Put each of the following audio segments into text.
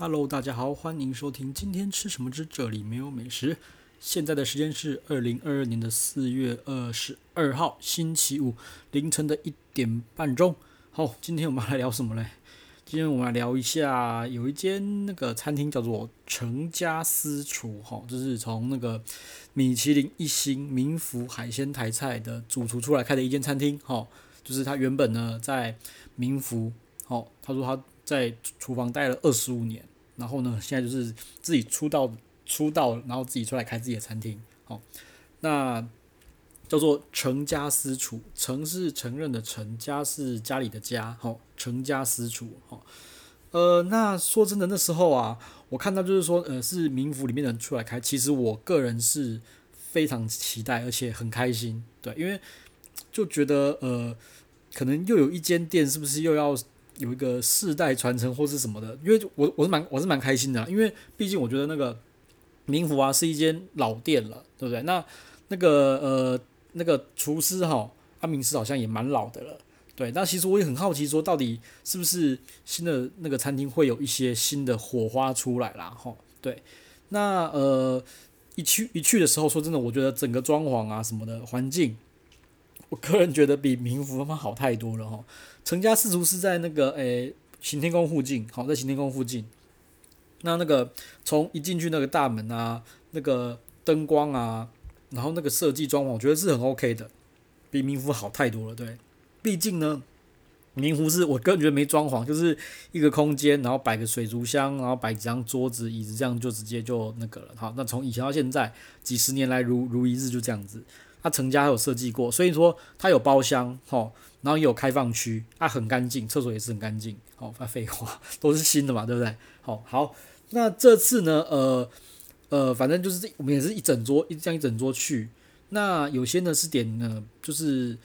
Hello，大家好，欢迎收听今天吃什么之这里没有美食。现在的时间是二零二二年的四月二十二号星期五凌晨的一点半钟。好，今天我们来聊什么嘞？今天我们来聊一下，有一间那个餐厅叫做成家私厨，哈，就是从那个米其林一星名福海鲜台菜的主厨出来开的一间餐厅，哈，就是他原本呢在名福，哦，他说他。在厨房待了二十五年，然后呢，现在就是自己出道出道，然后自己出来开自己的餐厅。好，那叫做成家私厨，承是承认的承，家是家里的家。好，成家私厨。好，呃，那说真的，那时候啊，我看到就是说，呃，是明福里面的人出来开，其实我个人是非常期待，而且很开心。对，因为就觉得，呃，可能又有一间店，是不是又要？有一个世代传承或是什么的，因为我我是蛮我是蛮开心的，因为毕竟我觉得那个明福啊是一间老店了，对不对？那那个呃那个厨师哈阿明师好像也蛮老的了，对。那其实我也很好奇，说到底是不是新的那个餐厅会有一些新的火花出来啦？哈，对。那呃一去一去的时候，说真的，我觉得整个装潢啊什么的环境。我个人觉得比明福他妈好太多了哈！成家私厨是在那个诶行天宫附近，好在行天宫附近。那那个从一进去那个大门啊，那个灯光啊，然后那个设计装潢，我觉得是很 OK 的，比明福好太多了。对，毕竟呢，明福是我个人觉得没装潢，就是一个空间，然后摆个水族箱，然后摆几张桌子椅子，这样就直接就那个了。好，那从以前到现在几十年来如如一日就这样子。他成家还有设计过，所以说他有包厢，吼，然后也有开放区，啊，很干净，厕所也是很干净，好，废话，都是新的嘛，对不对？好，好，那这次呢，呃，呃，反正就是我们也是一整桌，一这样一整桌去，那有些呢是点呢，就是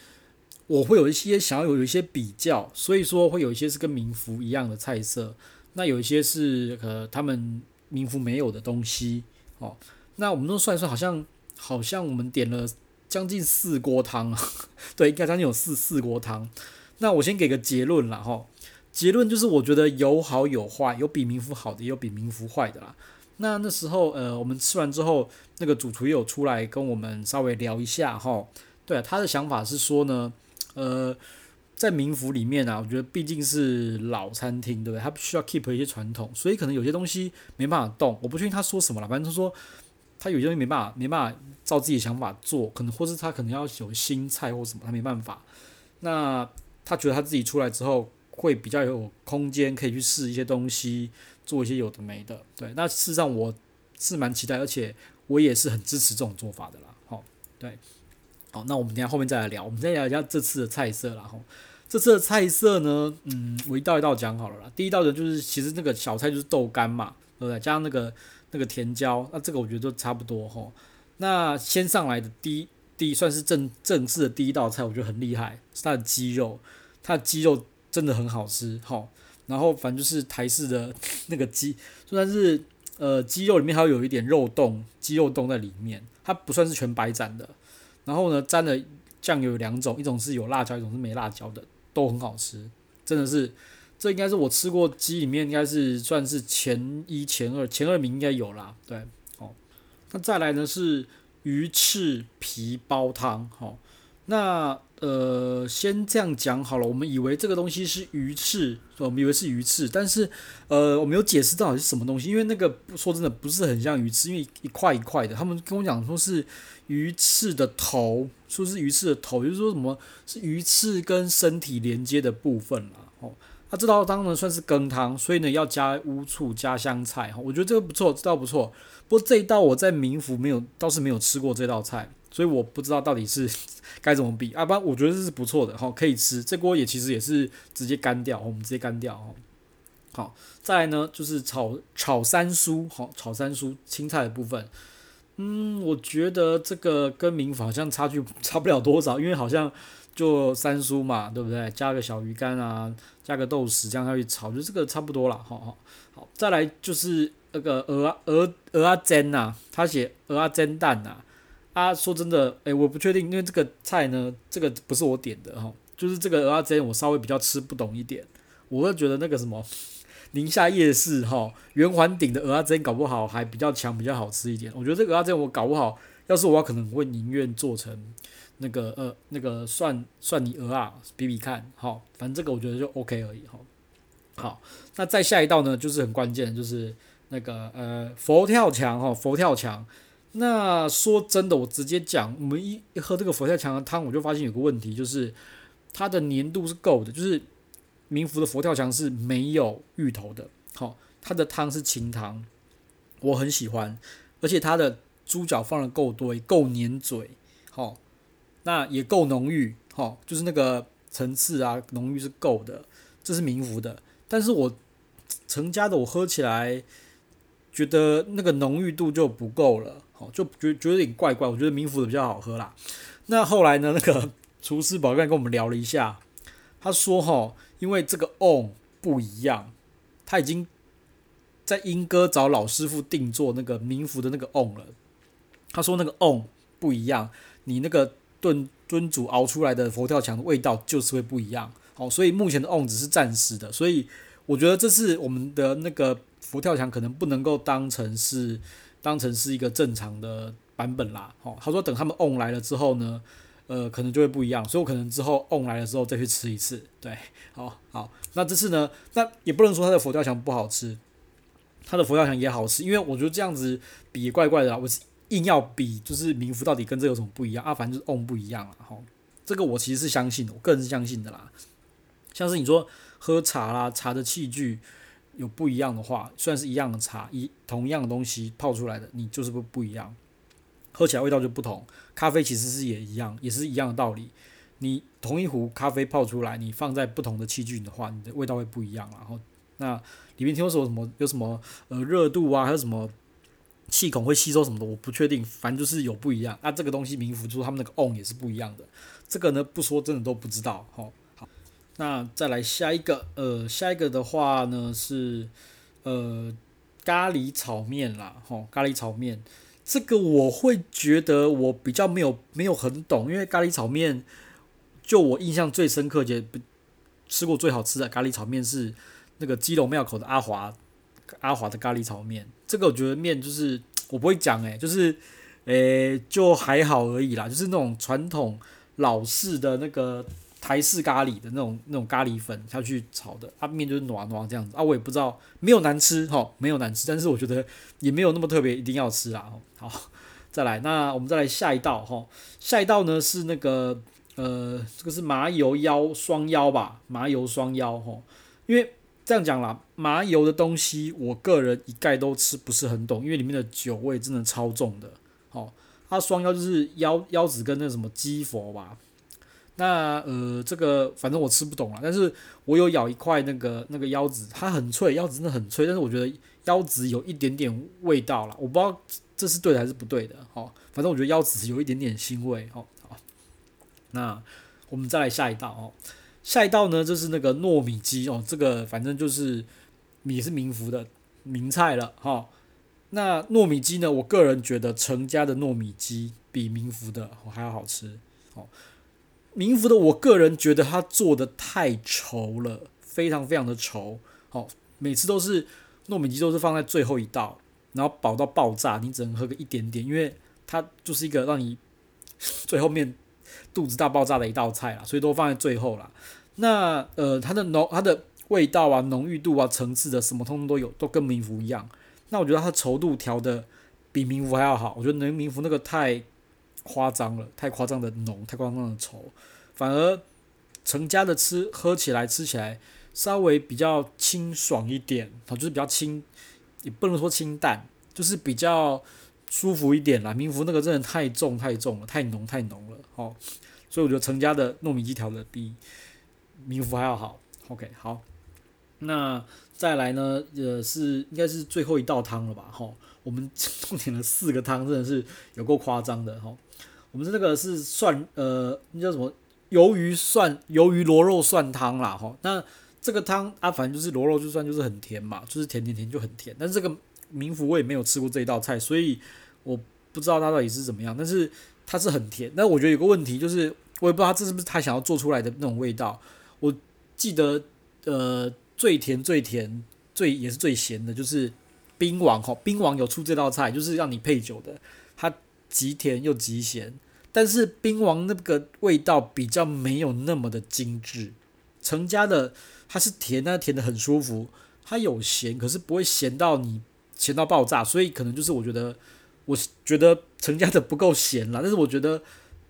我会有一些想要有一些比较，所以说会有一些是跟民福一样的菜色，那有一些是呃他们民福没有的东西，哦，那我们都算一算，好像好像我们点了。将近四锅汤，对，应该将近有四四锅汤。那我先给个结论啦哈，结论就是我觉得有好有坏，有比民福好的，也有比民福坏的啦。那那时候呃，我们吃完之后，那个主厨也有出来跟我们稍微聊一下哈。对，他的想法是说呢，呃，在民福里面啊，我觉得毕竟是老餐厅，对不对？他必须要 keep 一些传统，所以可能有些东西没办法动。我不确定他说什么了，反正他说。他有些东西没办法，没办法照自己的想法做，可能或是他可能要有新菜或什么，他没办法。那他觉得他自己出来之后会比较有空间，可以去试一些东西，做一些有的没的。对，那事实上我是蛮期待，而且我也是很支持这种做法的啦。好，对，好，那我们等下后面再来聊，我们再聊一下这次的菜色啦。哈，这次的菜色呢，嗯，我一道一道讲好了啦。第一道的就是其实那个小菜就是豆干嘛，对不对？加上那个。那个甜椒，那这个我觉得都差不多吼。那先上来的第一第一算是正正式的第一道菜，我觉得很厉害，是它的鸡肉，它的鸡肉真的很好吃吼。然后反正就是台式的那个鸡，就算是呃鸡肉里面还有有一点肉冻，鸡肉冻在里面，它不算是全白斩的。然后呢，沾的酱油有两种，一种是有辣椒，一种是没辣椒的，都很好吃，真的是。这应该是我吃过鸡里面应该是算是前一前二前二名应该有啦，对，哦，那再来呢是鱼翅皮煲汤，好，那呃先这样讲好了，我们以为这个东西是鱼翅，我们以为是鱼翅，但是呃我没有解释到底是什么东西，因为那个说真的不是很像鱼翅，因为一块一块的，他们跟我讲说是鱼翅的头，说是鱼翅的头，就是说什么是鱼翅跟身体连接的部分啦，哦。那这道汤呢算是羹汤，所以呢要加乌醋加香菜哈，我觉得这个不错，这道不错。不过这一道我在民福没有，倒是没有吃过这道菜，所以我不知道到底是 该怎么比。啊不，我觉得这是不错的哈，可以吃。这锅也其实也是直接干掉，我们直接干掉哈。好，再来呢就是炒炒三蔬，好炒三蔬青菜的部分。嗯，我觉得这个跟民福好像差距差不了多少，因为好像。就三蔬嘛，对不对？加个小鱼干啊，加个豆豉，这样下去炒，就这个差不多了。好好好，再来就是那个蚵仔蚵蚵仔煎呐，他写蚵仔煎蛋呐。啊，说真的，诶，我不确定，因为这个菜呢，这个不是我点的哈，就是这个蚵仔煎我稍微比较吃不懂一点，我会觉得那个什么，宁夏夜市哈圆环顶的蚵仔煎搞不好还比较强，比较好吃一点。我觉得这个蚵仔煎我搞不好，要是我可能会宁愿做成那个呃那个算算你额啊比比看，好，反正这个我觉得就 OK 而已哈。好，那再下一道呢，就是很关键，就是那个呃佛跳墙哈佛跳墙。那说真的，我直接讲，我们一一喝这个佛跳墙的汤，我就发现有个问题，就是它的粘度是够的，就是明福的佛跳墙是没有芋头的，好，它的汤是清汤，我很喜欢，而且它的猪脚放的够多，够粘嘴，好，那也够浓郁，好，就是那个层次啊，浓郁是够的，这是明福的，但是我成家的我喝起来觉得那个浓郁度就不够了。好就觉觉得有点怪怪，我觉得明福的比较好喝啦。那后来呢，那个厨师宝刚跟我们聊了一下，他说哈，因为这个瓮不一样，他已经在莺歌找老师傅定做那个明福的那个瓮了。他说那个瓮不一样，你那个炖炖煮熬出来的佛跳墙的味道就是会不一样。好，所以目前的 on 只是暂时的，所以我觉得这次我们的那个佛跳墙可能不能够当成是。当成是一个正常的版本啦，哦，他说等他们 on 来了之后呢，呃，可能就会不一样，所以我可能之后 on 来了之后再去吃一次，对，好，好，那这次呢，那也不能说他的佛跳墙不好吃，他的佛跳墙也好吃，因为我觉得这样子比怪怪的啦，我硬要比，就是明福到底跟这有什么不一样啊？反正就是瓮不一样啦，哈，这个我其实是相信的，我个人是相信的啦，像是你说喝茶啦，茶的器具。有不一样的话，虽然是一样的茶，一同样的东西泡出来的，你就是不不一样，喝起来味道就不同。咖啡其实是也一样，也是一样的道理。你同一壶咖啡泡出来，你放在不同的器具的话，你的味道会不一样。然后，那里面听说什么有什么呃热度啊，还有什么气孔会吸收什么的，我不确定。反正就是有不一样。那这个东西明福说他们那个瓮也是不一样的。这个呢，不说真的都不知道。好，好。那再来下一个，呃，下一个的话呢是，呃，咖喱炒面啦，吼，咖喱炒面，这个我会觉得我比较没有没有很懂，因为咖喱炒面，就我印象最深刻，也吃过最好吃的咖喱炒面是那个基隆庙口的阿华阿华的咖喱炒面，这个我觉得面就是我不会讲诶，就是，诶，就还好而已啦，就是那种传统老式的那个。台式咖喱的那种那种咖喱粉下去炒的，啊面就是暖暖这样子啊，我也不知道，没有难吃哈，没有难吃，但是我觉得也没有那么特别，一定要吃啊。好，再来，那我们再来下一道哈，下一道呢是那个呃，这个是麻油腰双腰吧，麻油双腰哈，因为这样讲啦，麻油的东西我个人一概都吃不是很懂，因为里面的酒味真的超重的。好，它双腰就是腰腰子跟那什么鸡佛吧。那呃，这个反正我吃不懂啦，但是我有咬一块那个那个腰子，它很脆，腰子真的很脆，但是我觉得腰子有一点点味道啦，我不知道这是对的还是不对的，好，反正我觉得腰子有一点点腥味，好，好，那我们再来下一道哦，下一道呢就是那个糯米鸡哦，这个反正就是米是民福的名菜了哈，那糯米鸡呢，我个人觉得成家的糯米鸡比民福的还要好吃，哦。民福的，我个人觉得它做的太稠了，非常非常的稠。好，每次都是糯米鸡都是放在最后一道，然后饱到爆炸，你只能喝个一点点，因为它就是一个让你最后面肚子大爆炸的一道菜啦，所以都放在最后啦。那呃，它的浓、它的味道啊、浓郁度啊、层次的什么通通都有，都跟明福一样。那我觉得它稠度调的比明福还要好，我觉得明福那个太。夸张了，太夸张的浓，太夸张的稠，反而成家的吃喝起来吃起来稍微比较清爽一点，它就是比较清，也不能说清淡，就是比较舒服一点啦。民福那个真的太重太重了，太浓太浓了，好，所以我觉得成家的糯米鸡调的比民福还要好。OK，好，那再来呢，呃，是应该是最后一道汤了吧？哈，我们 重点了四个汤，真的是有够夸张的，哈。我们这个是蒜，呃，那叫什么？鱿鱼蒜，鱿鱼螺肉蒜汤啦，哈。那这个汤啊，反正就是螺肉就算就是很甜嘛，就是甜甜甜就很甜。但是这个民福我也没有吃过这一道菜，所以我不知道它到底是怎么样。但是它是很甜。但我觉得有个问题就是，我也不知道这是不是他想要做出来的那种味道。我记得，呃，最甜最甜最也是最咸的，就是冰王哈，冰王有出这道菜，就是让你配酒的，它极甜又极咸，但是冰王那个味道比较没有那么的精致，成家的它是甜，但甜的很舒服，它有咸，可是不会咸到你咸到爆炸，所以可能就是我觉得，我觉得成家的不够咸啦，但是我觉得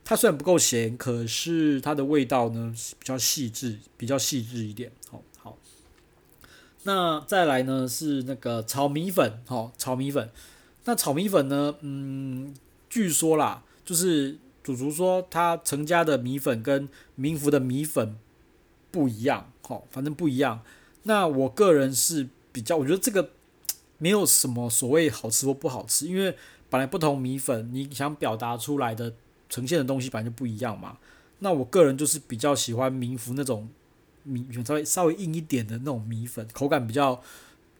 它虽然不够咸，可是它的味道呢比较细致，比较细致一点，好。好那再来呢是那个炒米粉，哦，炒米粉。那炒米粉呢，嗯，据说啦，就是主厨说他成家的米粉跟民福的米粉不一样，哦，反正不一样。那我个人是比较，我觉得这个没有什么所谓好吃或不好吃，因为本来不同米粉你想表达出来的呈现的东西本来就不一样嘛。那我个人就是比较喜欢民福那种。米粉稍微稍微硬一点的那种米粉，口感比较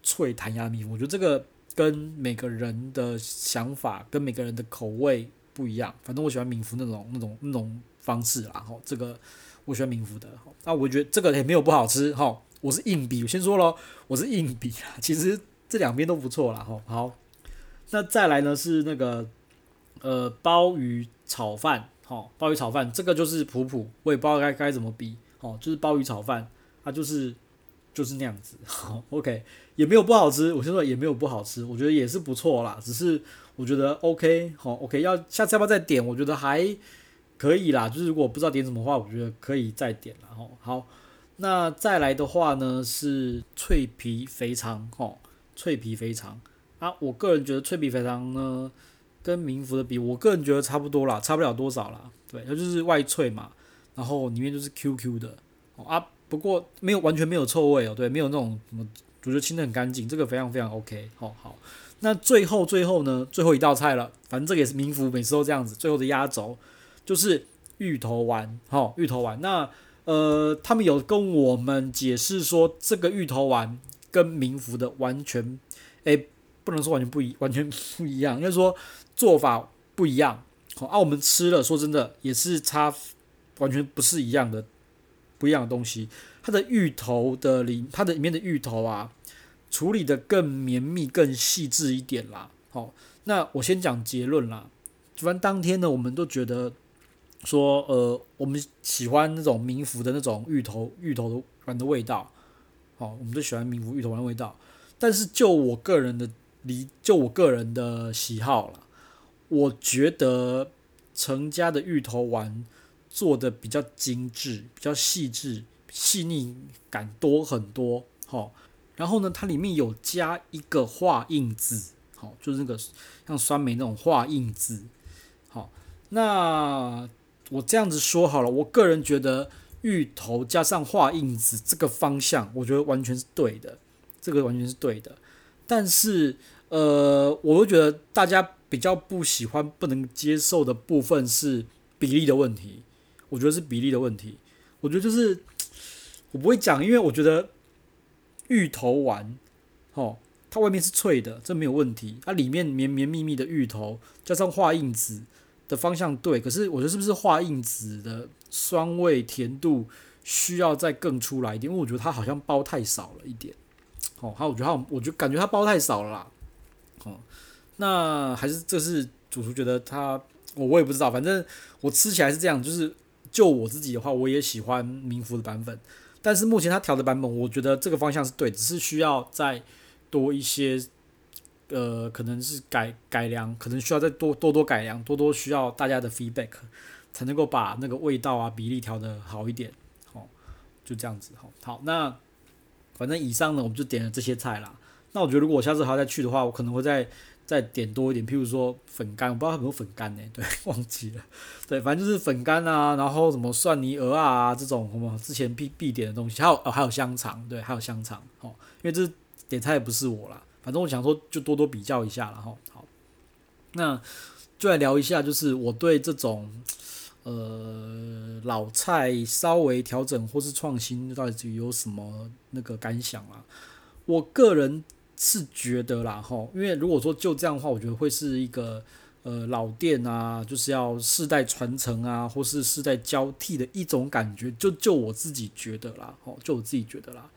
脆弹牙米粉，我觉得这个跟每个人的想法跟每个人的口味不一样。反正我喜欢民福那种那种那种方式啦，吼，这个我喜欢民福的。那我觉得这个也没有不好吃，哈，我是硬比，我先说咯，我是硬比啊。其实这两边都不错啦，吼，好。那再来呢是那个呃鲍鱼炒饭，吼，鲍鱼炒饭这个就是普普，我也不知道该该怎么比。哦，就是鲍鱼炒饭，它就是就是那样子。好，OK，也没有不好吃。我先说也没有不好吃，我觉得也是不错啦。只是我觉得 OK，好 OK，要下次要不要再点？我觉得还可以啦。就是如果不知道点什么话，我觉得可以再点啦。吼，好，那再来的话呢是脆皮肥肠，吼，脆皮肥肠啊。我个人觉得脆皮肥肠呢跟明福的比，我个人觉得差不多啦，差不了多少啦。对，它就是外脆嘛。然后里面就是 QQ 的哦啊，不过没有完全没有臭味哦，对，没有那种什么，我觉得清得很干净，这个非常非常 OK，好好。那最后最后呢，最后一道菜了，反正这个也是明福每次都这样子，最后的压轴就是芋头丸，好，芋头丸。那呃，他们有跟我们解释说，这个芋头丸跟明福的完全，诶，不能说完全不一，完全不一样，应该说做法不一样。好，啊，我们吃了，说真的也是差。完全不是一样的，不一样的东西。它的芋头的里，它的里面的芋头啊，处理的更绵密、更细致一点啦。好，那我先讲结论啦。反正当天呢，我们都觉得说，呃，我们喜欢那种民福的那种芋头、芋头的丸的味道。好，我们都喜欢民福芋头丸的味道。但是就我个人的离，就我个人的喜好啦，我觉得成家的芋头丸。做的比较精致，比较细致，细腻感多很多，好，然后呢，它里面有加一个化印子，好，就是那个像酸梅那种化印子，好，那我这样子说好了，我个人觉得芋头加上化印子这个方向，我觉得完全是对的，这个完全是对的，但是呃，我会觉得大家比较不喜欢、不能接受的部分是比例的问题。我觉得是比例的问题。我觉得就是我不会讲，因为我觉得芋头丸，哦，它外面是脆的，这没有问题。它里面绵绵密密的芋头，加上化印子的方向对。可是我觉得是不是化印子的酸味甜度需要再更出来一点？因为我觉得它好像包太少了一点。哦，还有我觉得它，我就感觉它包太少了啦。哦，那还是这是主厨觉得他，我我也不知道，反正我吃起来是这样，就是。就我自己的话，我也喜欢民福的版本，但是目前他调的版本，我觉得这个方向是对，只是需要再多一些，呃，可能是改改良，可能需要再多多多改良，多多需要大家的 feedback，才能够把那个味道啊比例调的好一点，好，就这样子，好，好，那反正以上呢，我们就点了这些菜啦。那我觉得如果我下次还要再去的话，我可能会再。再点多一点，譬如说粉干，我不知道有没有粉干呢？对，忘记了。对，反正就是粉干啊，然后什么蒜泥鹅啊这种，什么之前必必点的东西，还有哦还有香肠，对，还有香肠哦，因为这点菜也不是我啦，反正我想说就多多比较一下了哈。好，那就来聊一下，就是我对这种呃老菜稍微调整或是创新到底有什么那个感想啊？我个人。是觉得啦，吼，因为如果说就这样的话，我觉得会是一个呃老店啊，就是要世代传承啊，或是世代交替的一种感觉。就就我自己觉得啦，吼，就我自己觉得啦。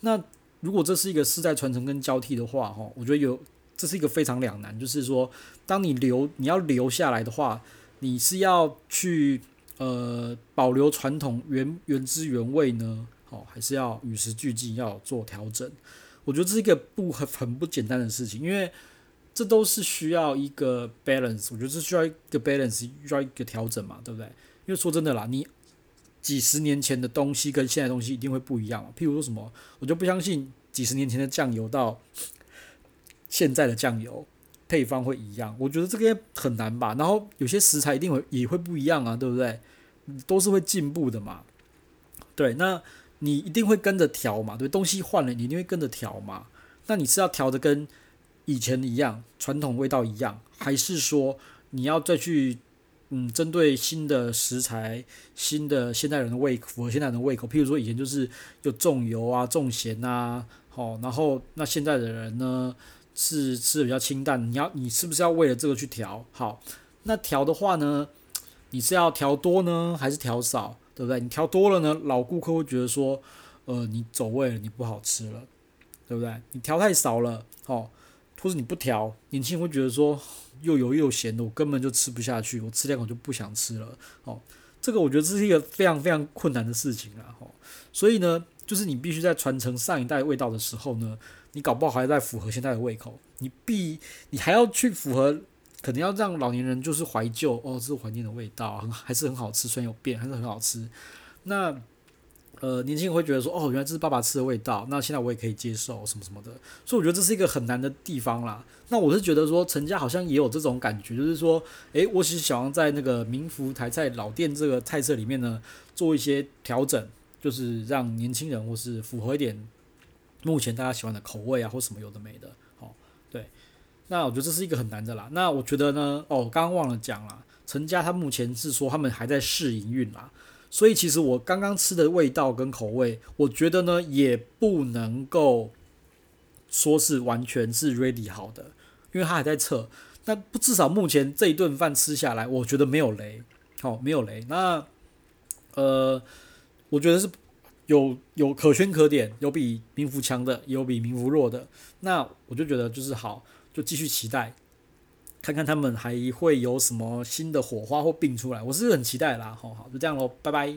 那如果这是一个世代传承跟交替的话，哈，我觉得有这是一个非常两难，就是说，当你留你要留下来的话，你是要去呃保留传统原原汁原味呢，好，还是要与时俱进，要做调整？我觉得这是一个不很很不简单的事情，因为这都是需要一个 balance，我觉得这需要一个 balance，需要一个调整嘛，对不对？因为说真的啦，你几十年前的东西跟现在东西一定会不一样嘛。譬如说什么，我就不相信几十年前的酱油到现在的酱油配方会一样，我觉得这个很难吧。然后有些食材一定会也会不一样啊，对不对？都是会进步的嘛。对，那。你一定会跟着调嘛，对，东西换了，你一定会跟着调嘛。那你是要调的跟以前一样，传统味道一样，还是说你要再去嗯，针对新的食材、新的现代人的胃，符合现代人的胃口？譬如说以前就是有重油啊、重咸啊，好，然后那现在的人呢是吃的比较清淡，你要你是不是要为了这个去调？好，那调的话呢，你是要调多呢，还是调少？对不对？你调多了呢，老顾客会觉得说，呃，你走味了，你不好吃了，对不对？你调太少了，哦，或者你不调，年轻人会觉得说又油又咸的，我根本就吃不下去，我吃两口就不想吃了，哦，这个我觉得这是一个非常非常困难的事情啊，哦，所以呢，就是你必须在传承上一代味道的时候呢，你搞不好还在符合现在的胃口，你必你还要去符合。可能要让老年人就是怀旧哦，这是怀念的味道，很还是很好吃，虽然有变，还是很好吃。那呃，年轻人会觉得说，哦，原来这是爸爸吃的味道，那现在我也可以接受什么什么的。所以我觉得这是一个很难的地方啦。那我是觉得说，陈家好像也有这种感觉，就是说，诶，我其实想要在那个民福台菜老店这个菜色里面呢，做一些调整，就是让年轻人或是符合一点目前大家喜欢的口味啊，或什么有的没的。哦，对那我觉得这是一个很难的啦。那我觉得呢，哦，刚刚忘了讲了，陈家他目前是说他们还在试营运啦，所以其实我刚刚吃的味道跟口味，我觉得呢也不能够说是完全是 ready 好的，因为他还在测。那至少目前这一顿饭吃下来，我觉得没有雷，好、哦，没有雷。那呃，我觉得是有有可圈可点，有比民福强的，有比民福弱的。那我就觉得就是好。就继续期待，看看他们还会有什么新的火花或病出来，我是很期待啦。好好，就这样喽，拜拜。